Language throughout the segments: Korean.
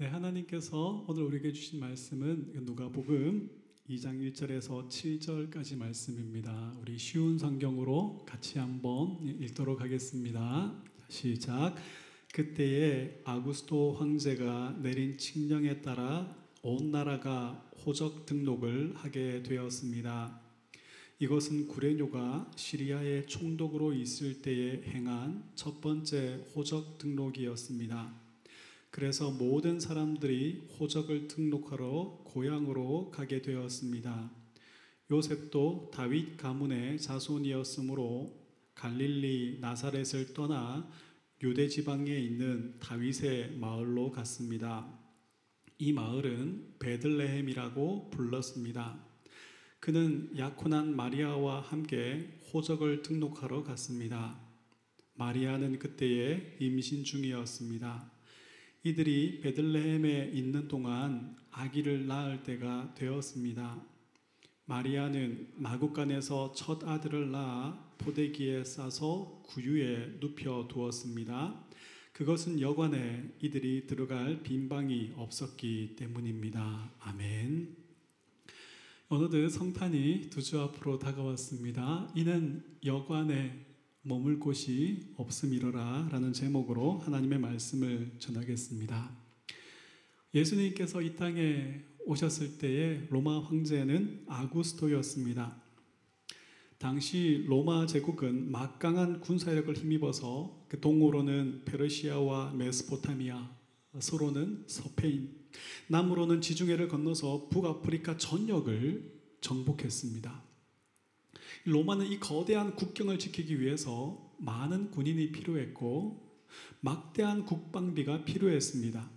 네, 하나님께서 오늘 우리에게 주신 말씀은 누가복음 2장 1절에서 7절까지 말씀입니다. 우리 쉬운 성경으로 같이 한번 읽도록 하겠습니다. 시작. 그때에 아구스토 황제가 내린 칙령에 따라 온 나라가 호적 등록을 하게 되었습니다. 이것은 구레뇨가 시리아의 총독으로 있을 때에 행한 첫 번째 호적 등록이었습니다. 그래서 모든 사람들이 호적을 등록하러 고향으로 가게 되었습니다. 요셉도 다윗 가문의 자손이었으므로 갈릴리 나사렛을 떠나 유대 지방에 있는 다윗의 마을로 갔습니다. 이 마을은 베들레헴이라고 불렀습니다. 그는 약혼한 마리아와 함께 호적을 등록하러 갔습니다. 마리아는 그때에 임신 중이었습니다. 이들이 베들레헴에 있는 동안 아기를 낳을 때가 되었습니다. 마리아는 마국간에서 첫 아들을 낳아 포대기에 싸서 구유에 눕혀 두었습니다. 그것은 여관에 이들이 들어갈 빈방이 없었기 때문입니다. 아멘. 어느덧 성탄이 두 주 앞으로 다가왔습니다. 이는 여관에 머물 곳이 없음이로라 라는 제목으로 하나님의 말씀을 전하겠습니다. 예수님께서 이 땅에 오셨을 때에 로마 황제는 아구스토였습니다. 당시 로마 제국은 막강한 군사력을 힘입어서 그 동으로는 페르시아와 메소포타미아, 서로는 서페인, 남으로는 지중해를 건너서 북아프리카 전역을 정복했습니다. 로마는 이 거대한 국경을 지키기 위해서 많은 군인이 필요했고 막대한 국방비가 필요했습니다.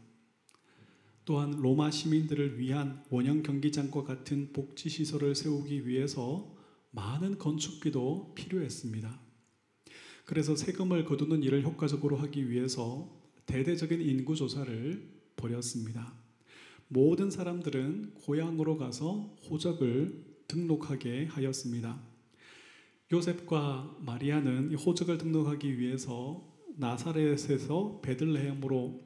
또한 로마 시민들을 위한 원형 경기장과 같은 복지 시설을 세우기 위해서 많은 건축비도 필요했습니다. 그래서 세금을 거두는 일을 효과적으로 하기 위해서 대대적인 인구 조사를 벌였습니다. 모든 사람들은 고향으로 가서 호적을 등록하게 하였습니다. 요셉과 마리아는 호적을 등록하기 위해서 나사렛에서 베들레헴으로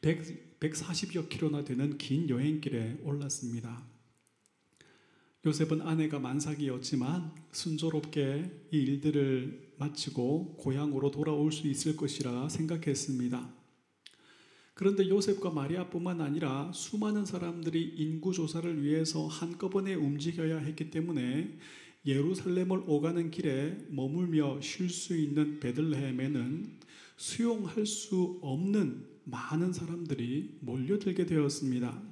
100, 140여 킬로나 되는 긴 여행길에 올랐습니다. 요셉은 아내가 만삭이었지만 순조롭게 이 일들을 마치고 고향으로 돌아올 수 있을 것이라 생각했습니다. 그런데 요셉과 마리아뿐만 아니라 수많은 사람들이 인구 조사를 위해서 한꺼번에 움직여야 했기 때문에 예루살렘을 오가는 길에 머물며 쉴 수 있는 베들레헴에는 수용할 수 없는 많은 사람들이 몰려들게 되었습니다.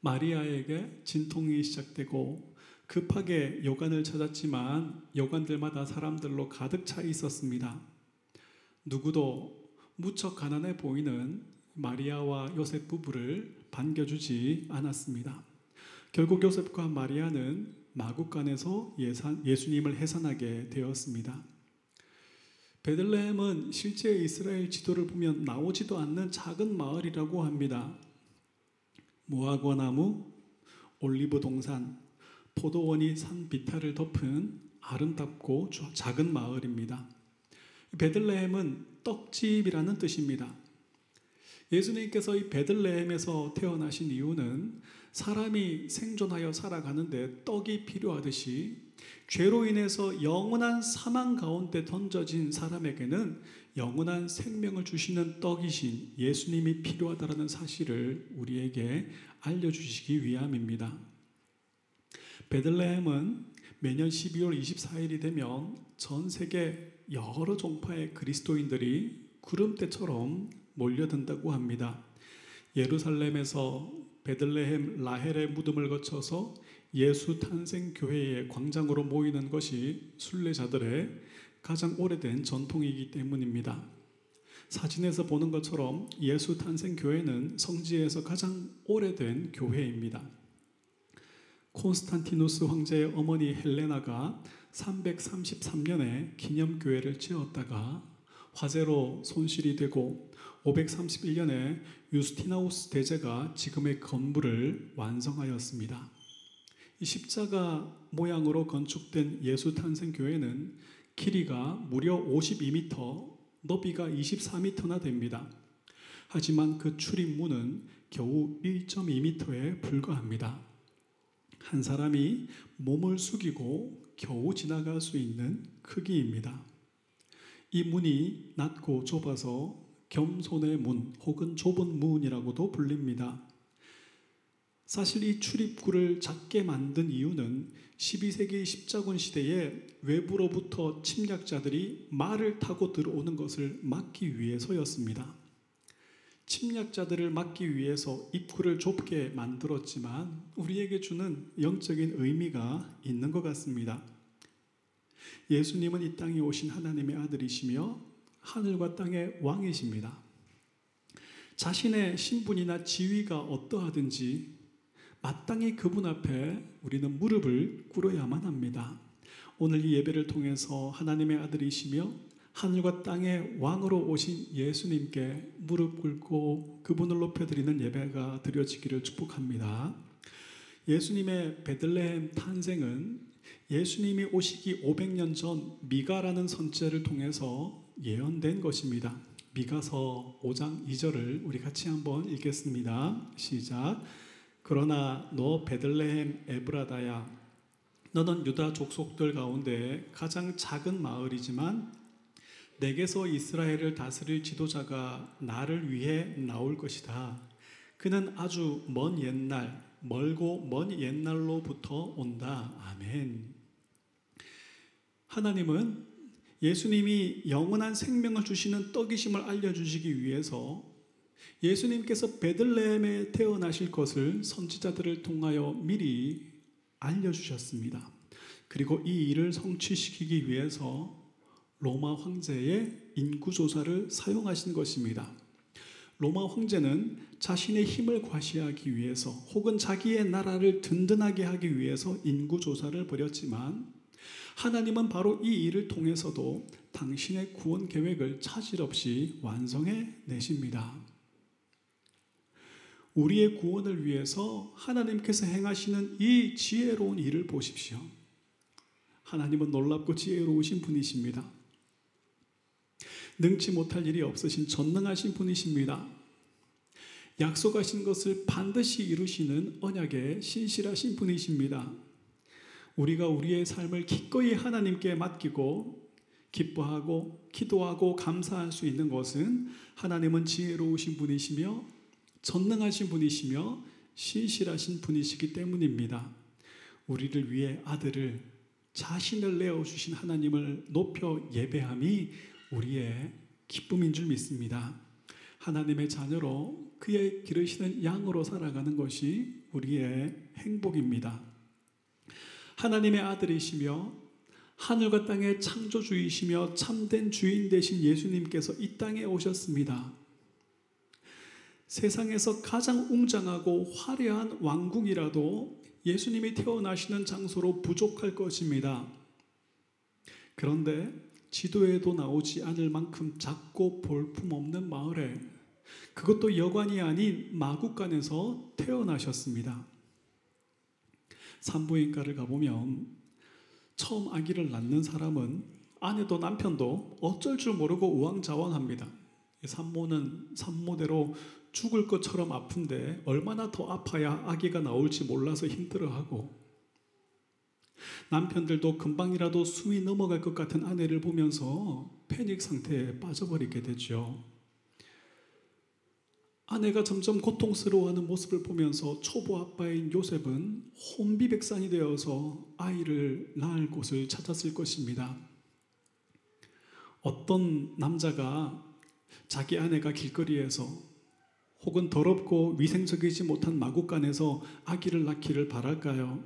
마리아에게 진통이 시작되고 급하게 여관을 찾았지만 여관들마다 사람들로 가득 차 있었습니다. 누구도 무척 가난해 보이는 마리아와 요셉 부부를 반겨주지 않았습니다. 결국 요셉과 마리아는 마국간에서 예산, 예수님을 해산하게 되었습니다. 베들레헴은 실제 이스라엘 지도를 보면 나오지도 않는 작은 마을이라고 합니다. 무화과 나무, 올리브 동산, 포도원이 산 비탈을 덮은 아름답고 작은 마을입니다. 베들레헴은 떡집이라는 뜻입니다. 예수님께서 이 베들레헴에서 태어나신 이유는 사람이 생존하여 살아가는데 떡이 필요하듯이 죄로 인해서 영원한 사망 가운데 던져진 사람에게는 영원한 생명을 주시는 떡이신 예수님이 필요하다는 사실을 우리에게 알려주시기 위함입니다. 베들레헴은 매년 12월 24일이 되면 전 세계 여러 종파의 그리스도인들이 구름대처럼 몰려든다고 합니다. 예루살렘에서 베들레헴 라헬의 무덤을 거쳐서 예수 탄생 교회의 광장으로 모이는 것이 순례자들의 가장 오래된 전통이기 때문입니다. 사진에서 보는 것처럼 예수 탄생 교회는 성지에서 가장 오래된 교회입니다. 콘스탄티누스 황제의 어머니 헬레나가 333년에 기념교회를 지었다가 화재로 손실이 되고 531년에 유스티나우스 대제가 지금의 건물을 완성하였습니다. 이 십자가 모양으로 건축된 예수 탄생 교회는 길이가 무려 52m, 너비가 24m나 됩니다. 하지만 그 출입문은 겨우 1.2m에 불과합니다. 한 사람이 몸을 숙이고 겨우 지나갈 수 있는 크기입니다. 이 문이 낮고 좁아서 겸손의 문 혹은 좁은 문이라고도 불립니다. 사실 이 출입구를 작게 만든 이유는 12세기 십자군 시대에 외부로부터 침략자들이 말을 타고 들어오는 것을 막기 위해서였습니다. 침략자들을 막기 위해서 입구를 좁게 만들었지만 우리에게 주는 영적인 의미가 있는 것 같습니다. 예수님은 이 땅에 오신 하나님의 아들이시며 하늘과 땅의 왕이십니다. 자신의 신분이나 지위가 어떠하든지 마땅히 그분 앞에 우리는 무릎을 꿇어야만 합니다. 오늘 이 예배를 통해서 하나님의 아들이시며 하늘과 땅의 왕으로 오신 예수님께 무릎 꿇고 그분을 높여드리는 예배가 드려지기를 축복합니다. 예수님의 베들레헴 탄생은 예수님이 오시기 500년 전 미가라는 선제를 통해서 예언된 것입니다. 미가서 5장 2절을 우리 같이 한번 읽겠습니다. 시작. 그러나 너 베들레헴 에브라다야 너는 유다 족속들 가운데 가장 작은 마을이지만 내게서 이스라엘을 다스릴 지도자가 나를 위해 나올 것이다. 그는 아주 먼 옛날, 멀고 먼 옛날로부터 온다. 아멘. 하나님은 예수님이 영원한 생명을 주시는 떡이심을 알려주시기 위해서 예수님께서 베들레헴에 태어나실 것을 선지자들을 통하여 미리 알려주셨습니다. 그리고 이 일을 성취시키기 위해서 로마 황제의 인구조사를 사용하신 것입니다. 로마 황제는 자신의 힘을 과시하기 위해서 혹은 자기의 나라를 든든하게 하기 위해서 인구조사를 벌였지만 하나님은 바로 이 일을 통해서도 당신의 구원 계획을 차질 없이 완성해 내십니다. 우리의 구원을 위해서 하나님께서 행하시는 이 지혜로운 일을 보십시오. 하나님은 놀랍고 지혜로우신 분이십니다. 능치 못할 일이 없으신 전능하신 분이십니다. 약속하신 것을 반드시 이루시는 언약의 신실하신 분이십니다. 우리가 우리의 삶을 기꺼이 하나님께 맡기고 기뻐하고 기도하고 감사할 수 있는 것은 하나님은 지혜로우신 분이시며 전능하신 분이시며 신실하신 분이시기 때문입니다. 우리를 위해 아들을 자신을 내어 주신 하나님을 높여 예배함이 우리의 기쁨인 줄 믿습니다. 하나님의 자녀로 그의 기르시는 양으로 살아가는 것이 우리의 행복입니다. 하나님의 아들이시며 하늘과 땅의 창조주이시며 참된 주인 되신 예수님께서 이 땅에 오셨습니다. 세상에서 가장 웅장하고 화려한 왕궁이라도 예수님이 태어나시는 장소로 부족할 것입니다. 그런데 지도에도 나오지 않을 만큼 작고 볼품없는 마을에 그것도 여관이 아닌 마국간에서 태어나셨습니다. 산부인과를 가보면 처음 아기를 낳는 사람은 아내도 남편도 어쩔 줄 모르고 우왕좌왕합니다. 산모는 산모대로 죽을 것처럼 아픈데 얼마나 더 아파야 아기가 나올지 몰라서 힘들어하고 남편들도 금방이라도 숨이 넘어갈 것 같은 아내를 보면서 패닉 상태에 빠져버리게 되죠. 아내가 점점 고통스러워하는 모습을 보면서 초보 아빠인 요셉은 혼비백산이 되어서 아이를 낳을 곳을 찾았을 것입니다. 어떤 남자가 자기 아내가 길거리에서 혹은 더럽고 위생적이지 못한 마국간에서 아기를 낳기를 바랄까요?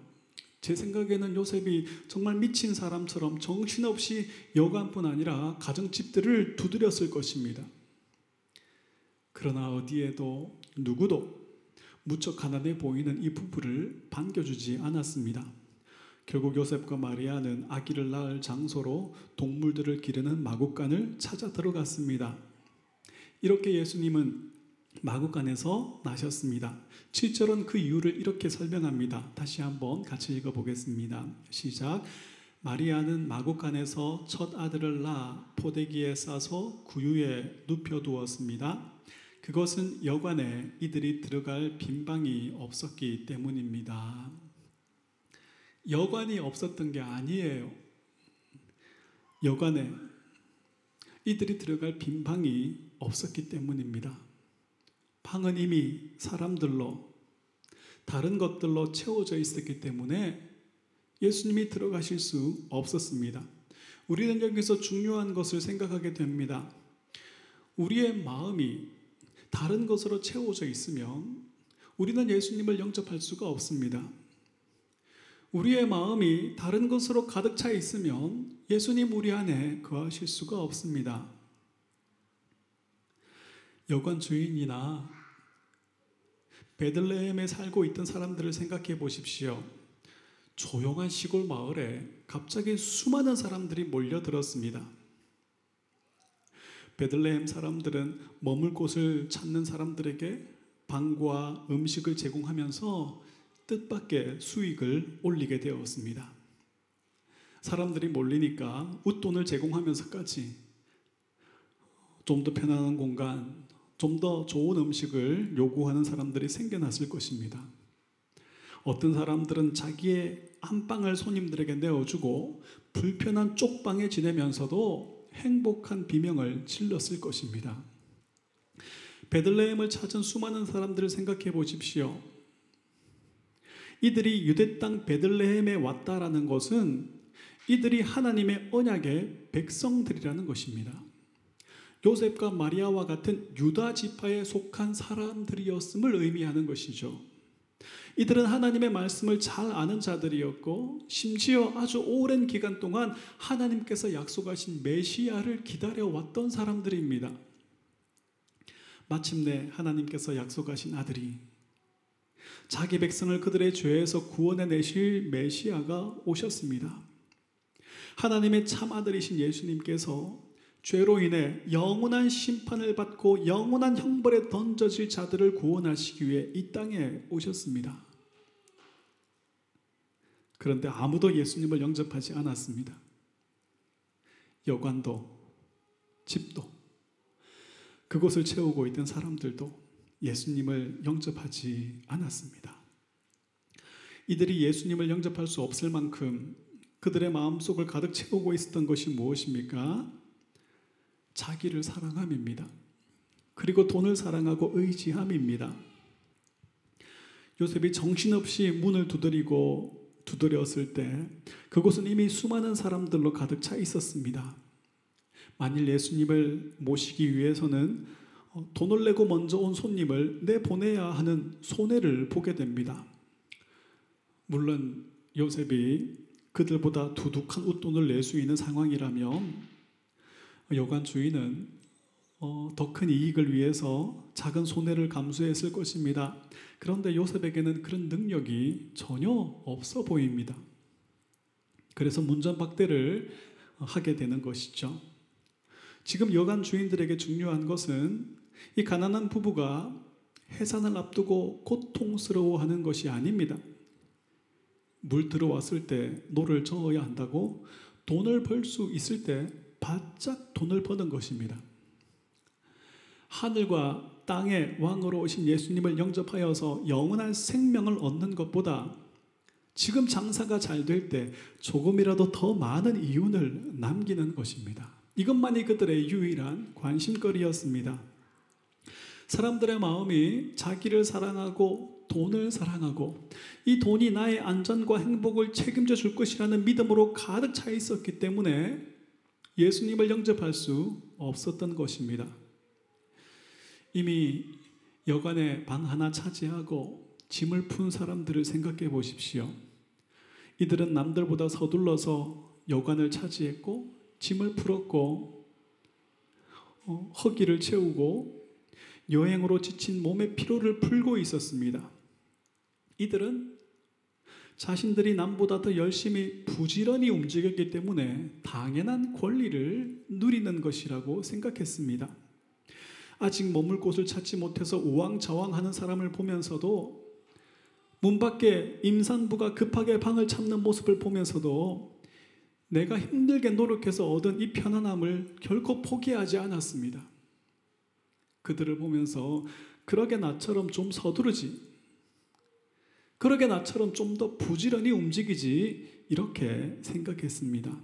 제 생각에는 요셉이 정말 미친 사람처럼 정신없이 여관뿐 아니라 가정집들을 두드렸을 것입니다. 그러나 어디에도 누구도 무척 가난해 보이는 이 부부를 반겨주지 않았습니다. 결국 요셉과 마리아는 아기를 낳을 장소로 동물들을 기르는 마국간을 찾아 들어갔습니다. 이렇게 예수님은 마국간에서 나셨습니다. 7절은 그 이유를 이렇게 설명합니다. 다시 한번 같이 읽어보겠습니다. 시작. 마리아는 마국간에서 첫 아들을 낳아 포대기에 싸서 구유에 눕혀 두었습니다. 그것은 여관에 이들이 들어갈 빈방이 없었기 때문입니다. 여관이 없었던 게 아니에요. 여관에 이들이 들어갈 빈방이 없었기 때문입니다. 방은 이미 사람들로 다른 것들로 채워져 있었기 때문에 예수님이 들어가실 수 없었습니다. 우리는 여기서 중요한 것을 생각하게 됩니다. 우리의 마음이 다른 것으로 채워져 있으면 우리는 예수님을 영접할 수가 없습니다. 우리의 마음이 다른 것으로 가득 차 있으면 예수님 우리 안에 거하실 수가 없습니다. 여관 주인이나 베들레헴에 살고 있던 사람들을 생각해 보십시오. 조용한 시골 마을에 갑자기 수많은 사람들이 몰려들었습니다. 베들레헴 사람들은 머물 곳을 찾는 사람들에게 방과 음식을 제공하면서 뜻밖의 수익을 올리게 되었습니다. 사람들이 몰리니까 웃돈을 제공하면서까지 좀 더 편안한 공간, 좀 더 좋은 음식을 요구하는 사람들이 생겨났을 것입니다. 어떤 사람들은 자기의 안방을 손님들에게 내어주고 불편한 쪽방에 지내면서도 행복한 비명을 질렀을 것입니다. 베들레헴을 찾은 수많은 사람들을 생각해 보십시오. 이들이 유대 땅 베들레헴에 왔다라는 것은 이들이 하나님의 언약의 백성들이라는 것입니다. 요셉과 마리아와 같은 유다 지파에 속한 사람들이었음을 의미하는 것이죠. 이들은 하나님의 말씀을 잘 아는 자들이었고 심지어 아주 오랜 기간 동안 하나님께서 약속하신 메시아를 기다려 왔던 사람들입니다. 마침내 하나님께서 약속하신 아들이 자기 백성을 그들의 죄에서 구원해 내실 메시아가 오셨습니다. 하나님의 참 아들이신 예수님께서 죄로 인해 영원한 심판을 받고 영원한 형벌에 던져질 자들을 구원하시기 위해 이 땅에 오셨습니다. 그런데 아무도 예수님을 영접하지 않았습니다. 여관도 집도 그곳을 채우고 있던 사람들도 예수님을 영접하지 않았습니다. 이들이 예수님을 영접할 수 없을 만큼 그들의 마음속을 가득 채우고 있었던 것이 무엇입니까? 자기를 사랑함입니다. 그리고 돈을 사랑하고 의지함입니다. 요셉이 정신없이 문을 두드리고 두드렸을 때 그곳은 이미 수많은 사람들로 가득 차 있었습니다. 만일 예수님을 모시기 위해서는 어, 돈을 내고 먼저 온 손님을 내보내야 하는 손해를 보게 됩니다. 물론 요셉이 그들보다 두둑한 웃돈을 낼 수 있는 상황이라면 여관 주인은 어, 더 큰 이익을 위해서 작은 손해를 감수했을 것입니다. 그런데 요셉에게는 그런 능력이 전혀 없어 보입니다. 그래서 문전박대를 하게 되는 것이죠. 지금 여관 주인들에게 중요한 것은 이 가난한 부부가 해산을 앞두고 고통스러워하는 것이 아닙니다. 물 들어왔을 때 노를 저어야 한다고 돈을 벌 수 있을 때 바짝 돈을 버는 것입니다. 하늘과 땅의 왕으로 오신 예수님을 영접하여서 영원한 생명을 얻는 것보다 지금 장사가 잘 될 때 조금이라도 더 많은 이윤을 남기는 것입니다. 이것만이 그들의 유일한 관심거리였습니다. 사람들의 마음이 자기를 사랑하고 돈을 사랑하고 이 돈이 나의 안전과 행복을 책임져 줄 것이라는 믿음으로 가득 차 있었기 때문에 예수님을 영접할 수 없었던 것입니다. 이미 여관에 방 하나 차지하고 짐을 푼 사람들을 생각해 보십시오. 이들은 남들보다 서둘러서 여관을 차지했고 짐을 풀었고 어, 허기를 채우고 여행으로 지친 몸의 피로를 풀고 있었습니다. 이들은 자신들이 남보다 더 열심히 부지런히 움직였기 때문에 당연한 권리를 누리는 것이라고 생각했습니다. 아직 머물 곳을 찾지 못해서 우왕좌왕하는 사람을 보면서도 문 밖에 임산부가 급하게 방을 찾는 모습을 보면서도 내가 힘들게 노력해서 얻은 이 편안함을 결코 포기하지 않았습니다. 그들을 보면서 그러게 나처럼 좀 서두르지. 그러게 나처럼 좀 더 부지런히 움직이지. 이렇게 생각했습니다.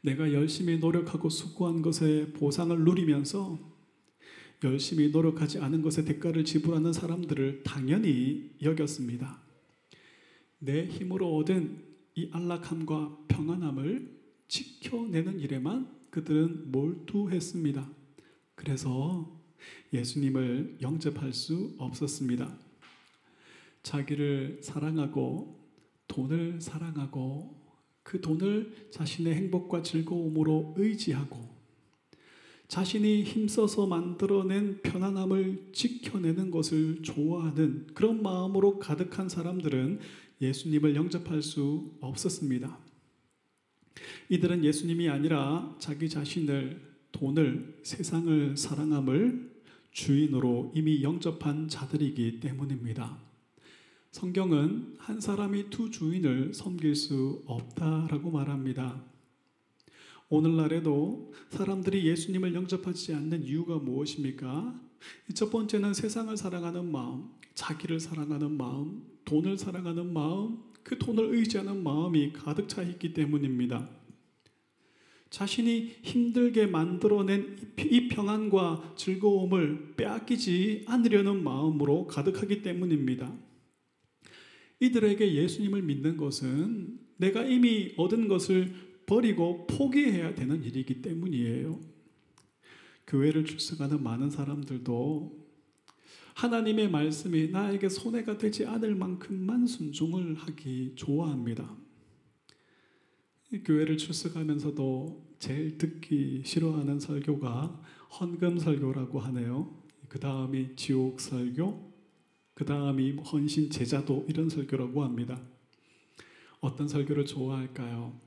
내가 열심히 노력하고 수고한 것의 보상을 누리면서 열심히 노력하지 않은 것의 대가를 지불하는 사람들을 당연히 여겼습니다. 내 힘으로 얻은 이 안락함과 평안함을 지켜내는 일에만 그들은 몰두했습니다. 그래서 예수님을 영접할 수 없었습니다. 자기를 사랑하고 돈을 사랑하고 그 돈을 자신의 행복과 즐거움으로 의지하고 자신이 힘써서 만들어낸 편안함을 지켜내는 것을 좋아하는 그런 마음으로 가득한 사람들은 예수님을 영접할 수 없었습니다. 이들은 예수님이 아니라 자기 자신을, 돈을, 세상을 사랑함을 주인으로 이미 영접한 자들이기 때문입니다. 성경은 한 사람이 두 주인을 섬길 수 없다라고 말합니다. 오늘날에도 사람들이 예수님을 영접하지 않는 이유가 무엇입니까? 첫 번째는 세상을 사랑하는 마음, 자기를 사랑하는 마음, 돈을 사랑하는 마음, 그 돈을 의지하는 마음이 가득 차 있기 때문입니다. 자신이 힘들게 만들어낸 이 평안과 즐거움을 빼앗기지 않으려는 마음으로 가득하기 때문입니다. 이들에게 예수님을 믿는 것은 내가 이미 얻은 것을 버리고 포기해야 되는 일이기 때문이에요. 교회를 출석하는 많은 사람들도 하나님의 말씀이 나에게 손해가 되지 않을 만큼만 순종을 하기 좋아합니다. 교회를 출석하면서도 제일 듣기 싫어하는 설교가 헌금 설교라고 하네요. 그 다음이 지옥 설교, 그 다음이 헌신 제자도 이런 설교라고 합니다. 어떤 설교를 좋아할까요?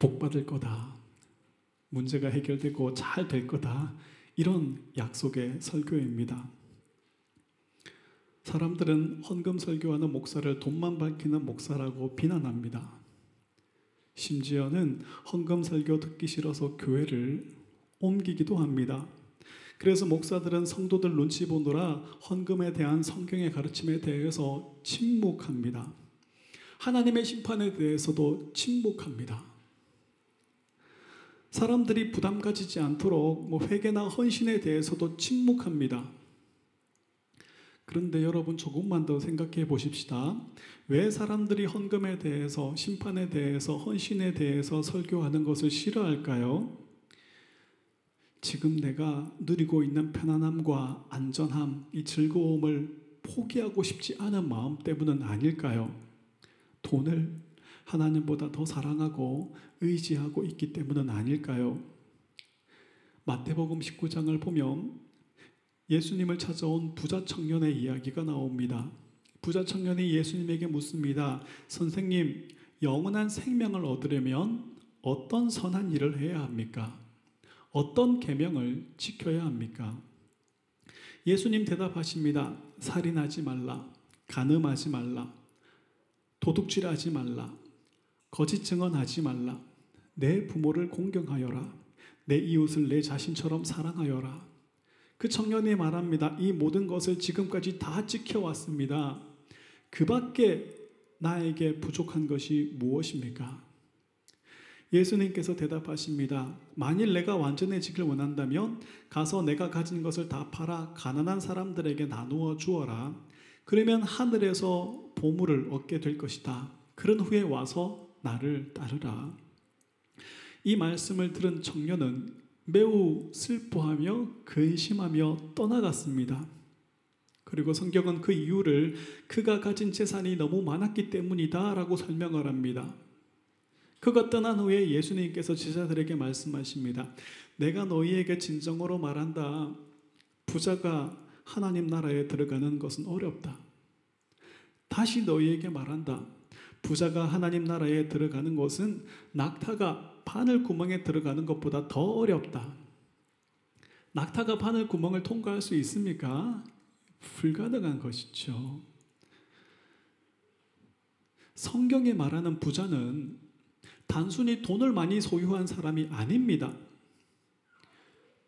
복 받을 거다. 문제가 해결되고 잘 될 거다. 이런 약속의 설교입니다. 사람들은 헌금 설교하는 목사를 돈만 밝히는 목사라고 비난합니다. 심지어는 헌금 설교 듣기 싫어서 교회를 옮기기도 합니다. 그래서 목사들은 성도들 눈치 보느라 헌금에 대한 성경의 가르침에 대해서 침묵합니다. 하나님의 심판에 대해서도 침묵합니다. 사람들이 부담 가지지 않도록 뭐 회개나 헌신에 대해서도 침묵합니다. 그런데 여러분 조금만 더 생각해 보십시다. 왜 사람들이 헌금에 대해서, 심판에 대해서, 헌신에 대해서 설교하는 것을 싫어할까요? 지금 내가 누리고 있는 편안함과 안전함, 이 즐거움을 포기하고 싶지 않은 마음 때문은 아닐까요? 돈을 하나님보다 더 사랑하고 의지하고 있기 때문은 아닐까요? 마태복음 19장을 보면 예수님을 찾아온 부자 청년의 이야기가 나옵니다. 부자 청년이 예수님에게 묻습니다. 선생님, 영원한 생명을 얻으려면 어떤 선한 일을 해야 합니까? 어떤 계명을 지켜야 합니까? 예수님 대답하십니다. 살인하지 말라. 간음하지 말라. 도둑질하지 말라. 거짓 증언하지 말라. 내 부모를 공경하여라. 내 이웃을 내 자신처럼 사랑하여라. 그 청년이 말합니다. 이 모든 것을 지금까지 다 지켜왔습니다. 그 밖에 나에게 부족한 것이 무엇입니까? 예수님께서 대답하십니다. 만일 내가 완전해지길 원한다면 가서 내가 가진 것을 다 팔아 가난한 사람들에게 나누어 주어라. 그러면 하늘에서 보물을 얻게 될 것이다. 그런 후에 와서 나를 따르라. 이 말씀을 들은 청년은 매우 슬퍼하며 근심하며 떠나갔습니다. 그리고 성경은 그 이유를 그가 가진 재산이 너무 많았기 때문이다 라고 설명을 합니다. 그가 떠난 후에 예수님께서 제자들에게 말씀하십니다. 내가 너희에게 진정으로 말한다. 부자가 하나님 나라에 들어가는 것은 어렵다. 다시 너희에게 말한다. 부자가 하나님 나라에 들어가는 것은 낙타가 바늘 구멍에 들어가는 것보다 더 어렵다. 낙타가 바늘 구멍을 통과할 수 있습니까? 불가능한 것이죠. 성경에 말하는 부자는 단순히 돈을 많이 소유한 사람이 아닙니다.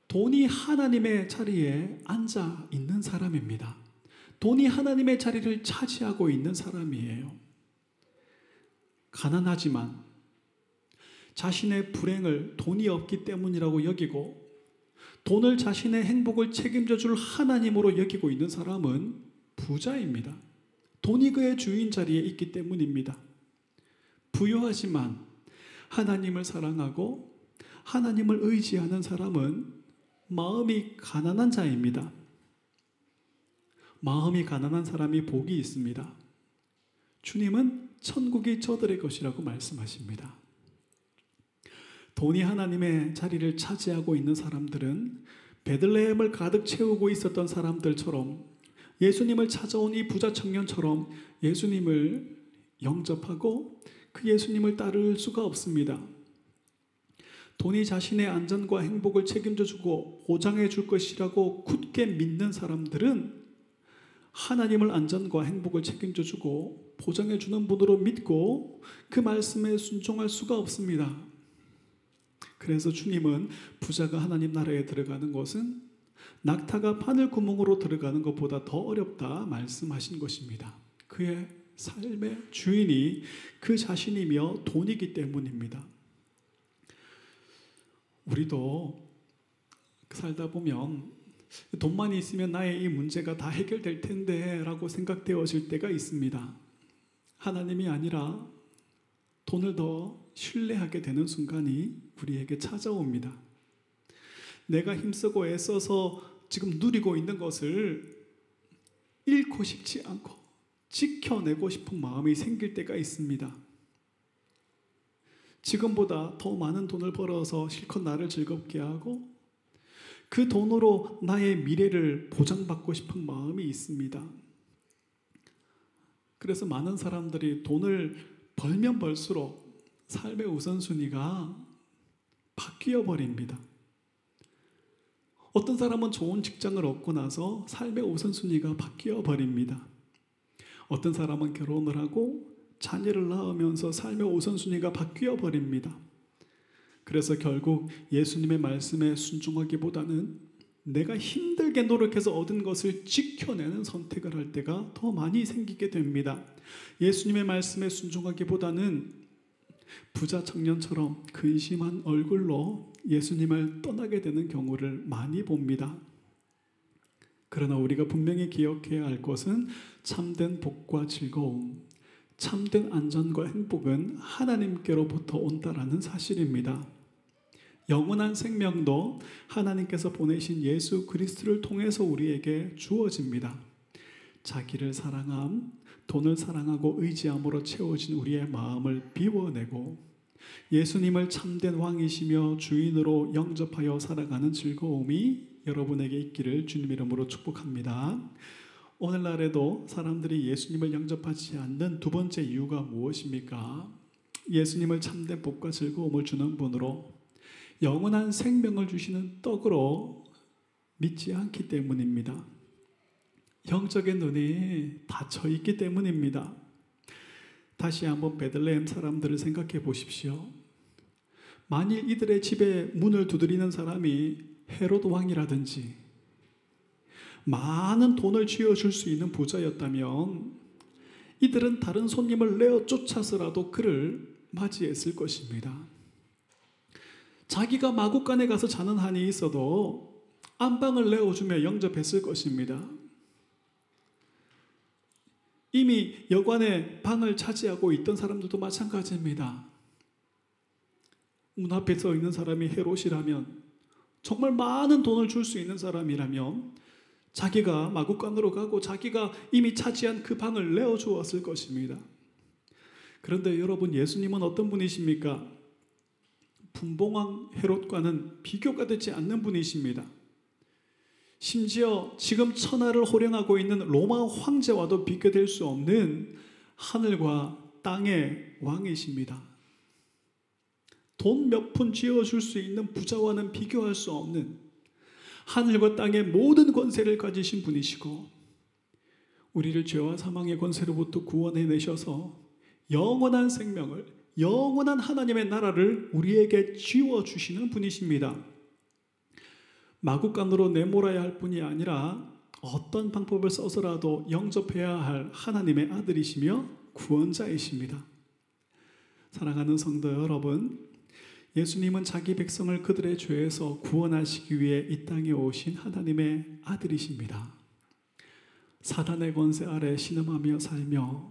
돈이 하나님의 자리에 앉아 있는 사람입니다. 돈이 하나님의 자리를 차지하고 있는 사람이에요. 가난하지만 자신의 불행을 돈이 없기 때문이라고 여기고 돈을 자신의 행복을 책임져 줄 하나님으로 여기고 있는 사람은 부자입니다. 돈이 그의 주인 자리에 있기 때문입니다. 부유하지만 하나님을 사랑하고 하나님을 의지하는 사람은 마음이 가난한 자입니다. 마음이 가난한 사람이 복이 있습니다. 주님은 천국이 저들의 것이라고 말씀하십니다. 돈이 하나님의 자리를 차지하고 있는 사람들은 베들레헴을 가득 채우고 있었던 사람들처럼 예수님을 찾아온 이 부자 청년처럼 예수님을 영접하고 그 예수님을 따를 수가 없습니다. 돈이 자신의 안전과 행복을 책임져 주고 보장해 줄 것이라고 굳게 믿는 사람들은 하나님을 안전과 행복을 책임져 주고 보장해 주는 분으로 믿고 그 말씀에 순종할 수가 없습니다. 그래서 주님은 부자가 하나님 나라에 들어가는 것은 낙타가 바늘 구멍으로 들어가는 것보다 더 어렵다 말씀하신 것입니다. 그의 삶의 주인이 그 자신이며 돈이기 때문입니다. 우리도 살다 보면 돈만 있으면 나의 이 문제가 다 해결될 텐데 라고 생각되어질 때가 있습니다. 하나님이 아니라 돈을 더 신뢰하게 되는 순간이 우리에게 찾아옵니다. 내가 힘쓰고 애써서 지금 누리고 있는 것을 잃고 싶지 않고 지켜내고 싶은 마음이 생길 때가 있습니다. 지금보다 더 많은 돈을 벌어서 실컷 나를 즐겁게 하고 그 돈으로 나의 미래를 보장받고 싶은 마음이 있습니다. 그래서 많은 사람들이 돈을 벌면 벌수록 삶의 우선순위가 바뀌어 버립니다. 어떤 사람은 좋은 직장을 얻고 나서 삶의 우선순위가 바뀌어 버립니다. 어떤 사람은 결혼을 하고 자녀를 낳으면서 삶의 우선순위가 바뀌어 버립니다. 그래서 결국 예수님의 말씀에 순종하기보다는 내가 힘들게 노력해서 얻은 것을 지켜내는 선택을 할 때가 더 많이 생기게 됩니다. 예수님의 말씀에 순종하기보다는 부자 청년처럼 근심한 얼굴로 예수님을 떠나게 되는 경우를 많이 봅니다. 그러나 우리가 분명히 기억해야 할 것은 참된 복과 즐거움, 참된 안전과 행복은 하나님께로부터 온다라는 사실입니다. 영원한 생명도 하나님께서 보내신 예수 그리스도를 통해서 우리에게 주어집니다. 자기를 사랑함, 돈을 사랑하고 의지함으로 채워진 우리의 마음을 비워내고 예수님을 참된 왕이시며 주인으로 영접하여 살아가는 즐거움이 여러분에게 있기를 주님 이름으로 축복합니다. 오늘날에도 사람들이 예수님을 영접하지 않는 두 번째 이유가 무엇입니까? 예수님을 참된 복과 즐거움을 주는 분으로 영원한 생명을 주시는 떡으로 믿지 않기 때문입니다. 영적인 눈이 닫혀 있기 때문입니다. 다시 한번 베들레헴 사람들을 생각해 보십시오. 만일 이들의 집에 문을 두드리는 사람이 헤롯 왕이라든지 많은 돈을 쥐어줄 수 있는 부자였다면 이들은 다른 손님을 내어 쫓아서라도 그를 맞이했을 것입니다. 자기가 마국간에 가서 자는 한이 있어도 안방을 내어주며 영접했을 것입니다. 이미 여관의 방을 차지하고 있던 사람들도 마찬가지입니다. 문 앞에 서 있는 사람이 헤롯이라면 정말 많은 돈을 줄 수 있는 사람이라면 자기가 마국간으로 가고 자기가 이미 차지한 그 방을 내어 주었을 것입니다. 그런데 여러분 예수님은 어떤 분이십니까? 분봉왕 헤롯과는 비교가 되지 않는 분이십니다. 심지어 지금 천하를 호령하고 있는 로마 황제와도 비교될 수 없는 하늘과 땅의 왕이십니다. 돈 몇 푼 쥐어줄 수 있는 부자와는 비교할 수 없는 하늘과 땅의 모든 권세를 가지신 분이시고 우리를 죄와 사망의 권세로부터 구원해 내셔서 영원한 생명을 영원한 하나님의 나라를 우리에게 쥐어 주시는 분이십니다. 마구간으로 내몰아야 할 뿐이 아니라 어떤 방법을 써서라도 영접해야 할 하나님의 아들이시며 구원자이십니다. 사랑하는 성도 여러분, 예수님은 자기 백성을 그들의 죄에서 구원하시기 위해 이 땅에 오신 하나님의 아들이십니다. 사단의 권세 아래 신음하며 살며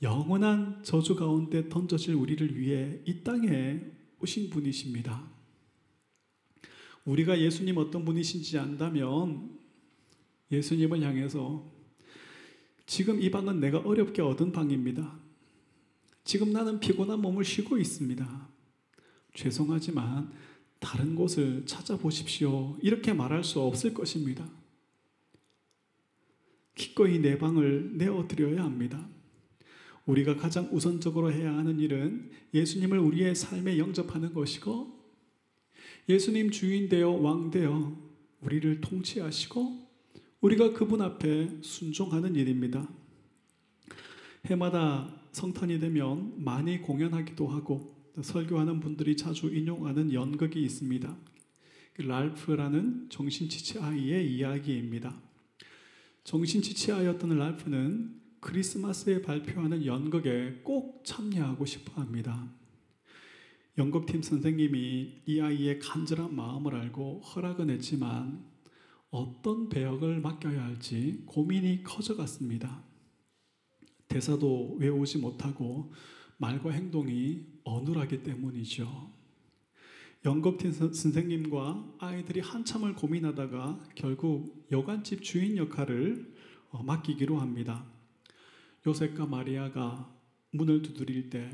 영원한 저주 가운데 던져질 우리를 위해 이 땅에 오신 분이십니다. 우리가 예수님 어떤 분이신지 안다면 예수님을 향해서 지금 이 방은 내가 어렵게 얻은 방입니다. 지금 나는 피곤한 몸을 쉬고 있습니다. 죄송하지만 다른 곳을 찾아보십시오. 이렇게 말할 수 없을 것입니다. 기꺼이 내 방을 내어드려야 합니다. 우리가 가장 우선적으로 해야 하는 일은 예수님을 우리의 삶에 영접하는 것이고 예수님 주인 되어 왕 되어 우리를 통치하시고 우리가 그분 앞에 순종하는 일입니다. 해마다 성탄이 되면 많이 공연하기도 하고 설교하는 분들이 자주 인용하는 연극이 있습니다. 그 랄프라는 정신지체 아이의 이야기입니다. 정신지체 아이였던 랄프는 크리스마스에 발표하는 연극에 꼭 참여하고 싶어 합니다. 연극팀 선생님이 이 아이의 간절한 마음을 알고 허락은 했지만 어떤 배역을 맡겨야 할지 고민이 커져갔습니다. 대사도 외우지 못하고 말과 행동이 어눌하기 때문이죠. 연극팀 선생님과 아이들이 한참을 고민하다가 결국 여관집 주인 역할을 어, 맡기기로 합니다. 요셉과 마리아가 문을 두드릴 때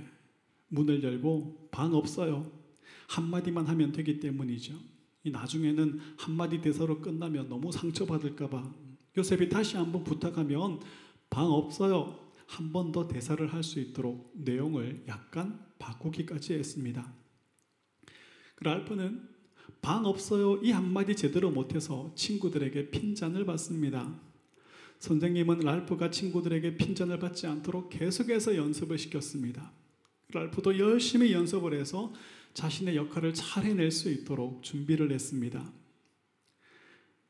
문을 열고 방 없어요. 한마디만 하면 되기 때문이죠. 나중에는 한마디 대사로 끝나면 너무 상처받을까봐 요셉이 다시 한번 부탁하면 방 없어요. 한 번 더 대사를 할 수 있도록 내용을 약간 바꾸기까지 했습니다. 랄프는 방 없어요 이 한마디 제대로 못해서 친구들에게 핀잔을 받습니다. 선생님은 랄프가 친구들에게 핀잔을 받지 않도록 계속해서 연습을 시켰습니다. 랄프도 열심히 연습을 해서 자신의 역할을 잘 해낼 수 있도록 준비를 했습니다.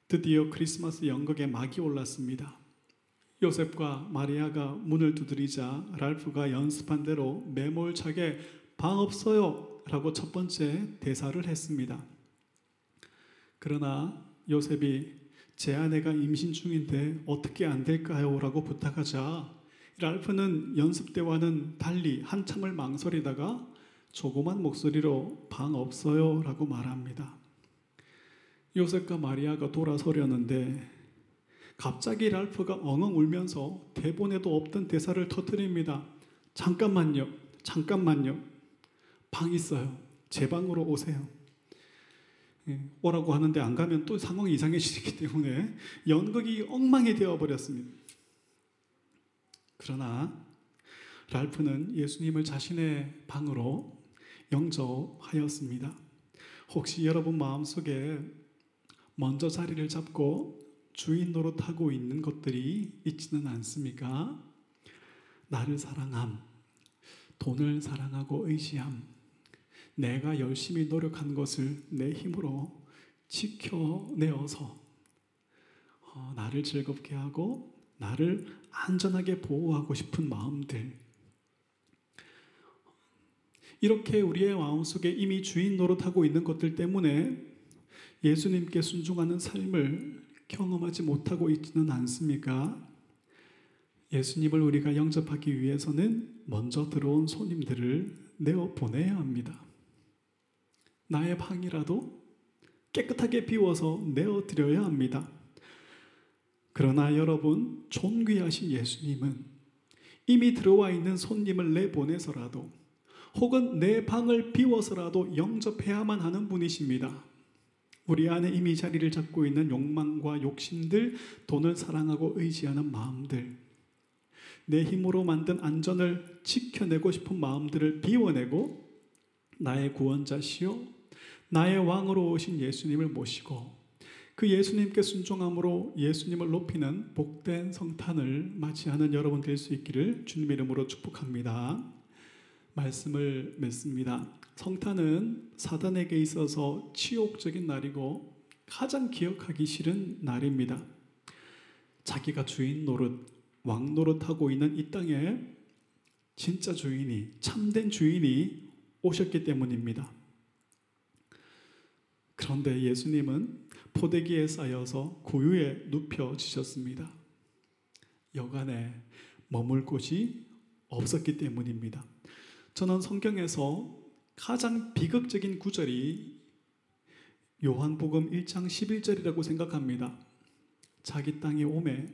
드디어 크리스마스 연극에 막이 올랐습니다. 요셉과 마리아가 문을 두드리자 랄프가 연습한 대로 매몰차게 방 없어요 라고 첫 번째 대사를 했습니다. 그러나 요셉이 제 아내가 임신 중인데 어떻게 안 될까요? 라고 부탁하자 랄프는 연습 때와는 달리 한참을 망설이다가 조그만 목소리로 방 없어요 라고 말합니다. 요셉과 마리아가 돌아서려는데 갑자기 랄프가 엉엉 울면서 대본에도 없던 대사를 터뜨립니다. 잠깐만요. 잠깐만요. 방 있어요. 제 방으로 오세요. 예, 오라고 하는데 안 가면 또 상황이 이상해지기 때문에 연극이 엉망이 되어 버렸습니다. 그러나 랄프는 예수님을 자신의 방으로 영접하였습니다. 혹시 여러분 마음속에 먼저 자리를 잡고 주인 노릇하고 있는 것들이 있지는 않습니까? 나를 사랑함, 돈을 사랑하고 의지함, 내가 열심히 노력한 것을 내 힘으로 지켜내어서 어, 나를 즐겁게 하고 나를 안전하게 보호하고 싶은 마음들. 이렇게 우리의 마음속에 이미 주인 노릇하고 있는 것들 때문에 예수님께 순종하는 삶을 경험하지 못하고 있지는 않습니까? 예수님을 우리가 영접하기 위해서는 먼저 들어온 손님들을 내어 보내야 합니다. 나의 방이라도 깨끗하게 비워서 내어 드려야 합니다. 그러나 여러분, 존귀하신 예수님은 이미 들어와 있는 손님을 내보내서라도 혹은 내 방을 비워서라도 영접해야만 하는 분이십니다. 우리 안에 이미 자리를 잡고 있는 욕망과 욕심들, 돈을 사랑하고 의지하는 마음들, 내 힘으로 만든 안전을 지켜내고 싶은 마음들을 비워내고 나의 구원자시요 나의 왕으로 오신 예수님을 모시고 그 예수님께 순종함으로 예수님을 높이는 복된 성탄을 맞이하는 여러분 될 수 있기를 주님 이름으로 축복합니다. 말씀을 맺습니다. 성탄은 사단에게 있어서 치욕적인 날이고 가장 기억하기 싫은 날입니다. 자기가 주인 노릇, 왕 노릇하고 있는 이 땅에 진짜 주인이, 참된 주인이 오셨기 때문입니다. 그런데 예수님은 포대기에 쌓여서 구유에 눕혀지셨습니다. 여간에 머물 곳이 없었기 때문입니다. 저는 성경에서 가장 비극적인 구절이 요한복음 1장 11절이라고 생각합니다. 자기 땅에 오매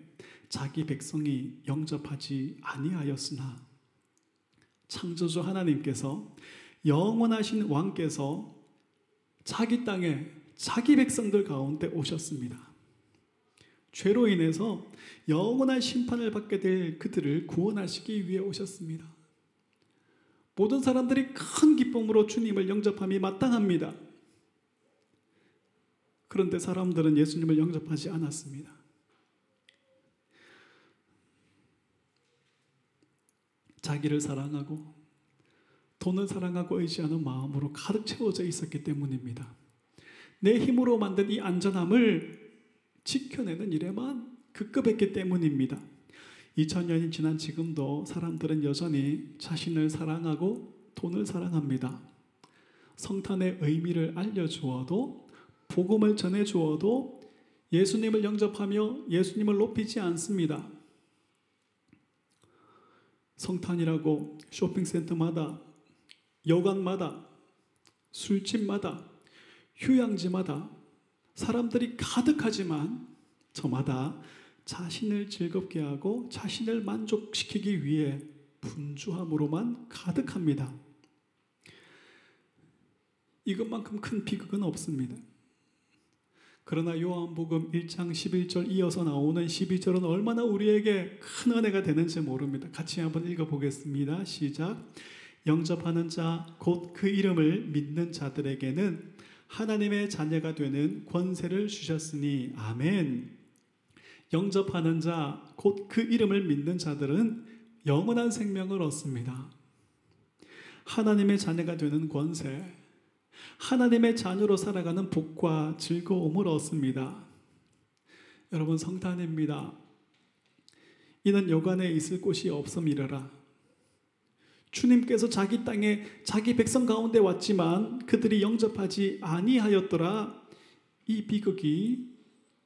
자기 백성이 영접하지 아니하였으나 창조주 하나님께서 영원하신 왕께서 자기 땅에 자기 백성들 가운데 오셨습니다. 죄로 인해서 영원한 심판을 받게 될 그들을 구원하시기 위해 오셨습니다. 모든 사람들이 큰 기쁨으로 주님을 영접함이 마땅합니다. 그런데 사람들은 예수님을 영접하지 않았습니다. 자기를 사랑하고 돈을 사랑하고 의지하는 마음으로 가득 채워져 있었기 때문입니다. 내 힘으로 만든 이 안전함을 지켜내는 일에만 급급했기 때문입니다. 2000년이 지난 지금도 사람들은 여전히 자신을 사랑하고 돈을 사랑합니다. 성탄의 의미를 알려주어도 복음을 전해주어도 예수님을 영접하며 예수님을 높이지 않습니다. 성탄이라고 쇼핑센터마다 여관마다 술집마다 휴양지마다 사람들이 가득하지만 저마다 자신을 즐겁게 하고 자신을 만족시키기 위해 분주함으로만 가득합니다. 이것만큼 큰 비극은 없습니다. 그러나 요한복음 1장 11절 이어서 나오는 12절은 얼마나 우리에게 큰 은혜가 되는지 모릅니다. 같이 한번 읽어보겠습니다. 시작. 영접하는 자, 곧 그 이름을 믿는 자들에게는 하나님의 자녀가 되는 권세를 주셨으니, 아멘. 영접하는 자, 곧 그 이름을 믿는 자들은 영원한 생명을 얻습니다. 하나님의 자녀가 되는 권세, 하나님의 자녀로 살아가는 복과 즐거움을 얻습니다. 여러분 성탄입니다. 이는 여관에 있을 곳이 없음이라 주님께서 자기 땅에 자기 백성 가운데 왔지만 그들이 영접하지 아니하였더라. 이 비극이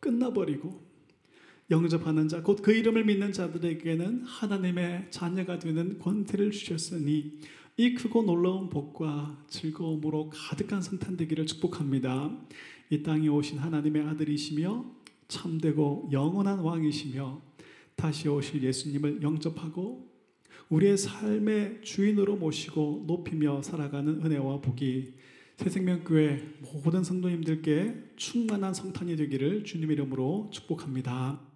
끝나버리고 영접하는 자, 곧 그 이름을 믿는 자들에게는 하나님의 자녀가 되는 권세를 주셨으니 이 크고 놀라운 복과 즐거움으로 가득한 성탄 되기를 축복합니다. 이 땅에 오신 하나님의 아들이시며 참되고 영원한 왕이시며 다시 오실 예수님을 영접하고 우리의 삶의 주인으로 모시고 높이며 살아가는 은혜와 복이 새생명교회 모든 성도님들께 충만한 성탄이 되기를 주님 이름으로 축복합니다.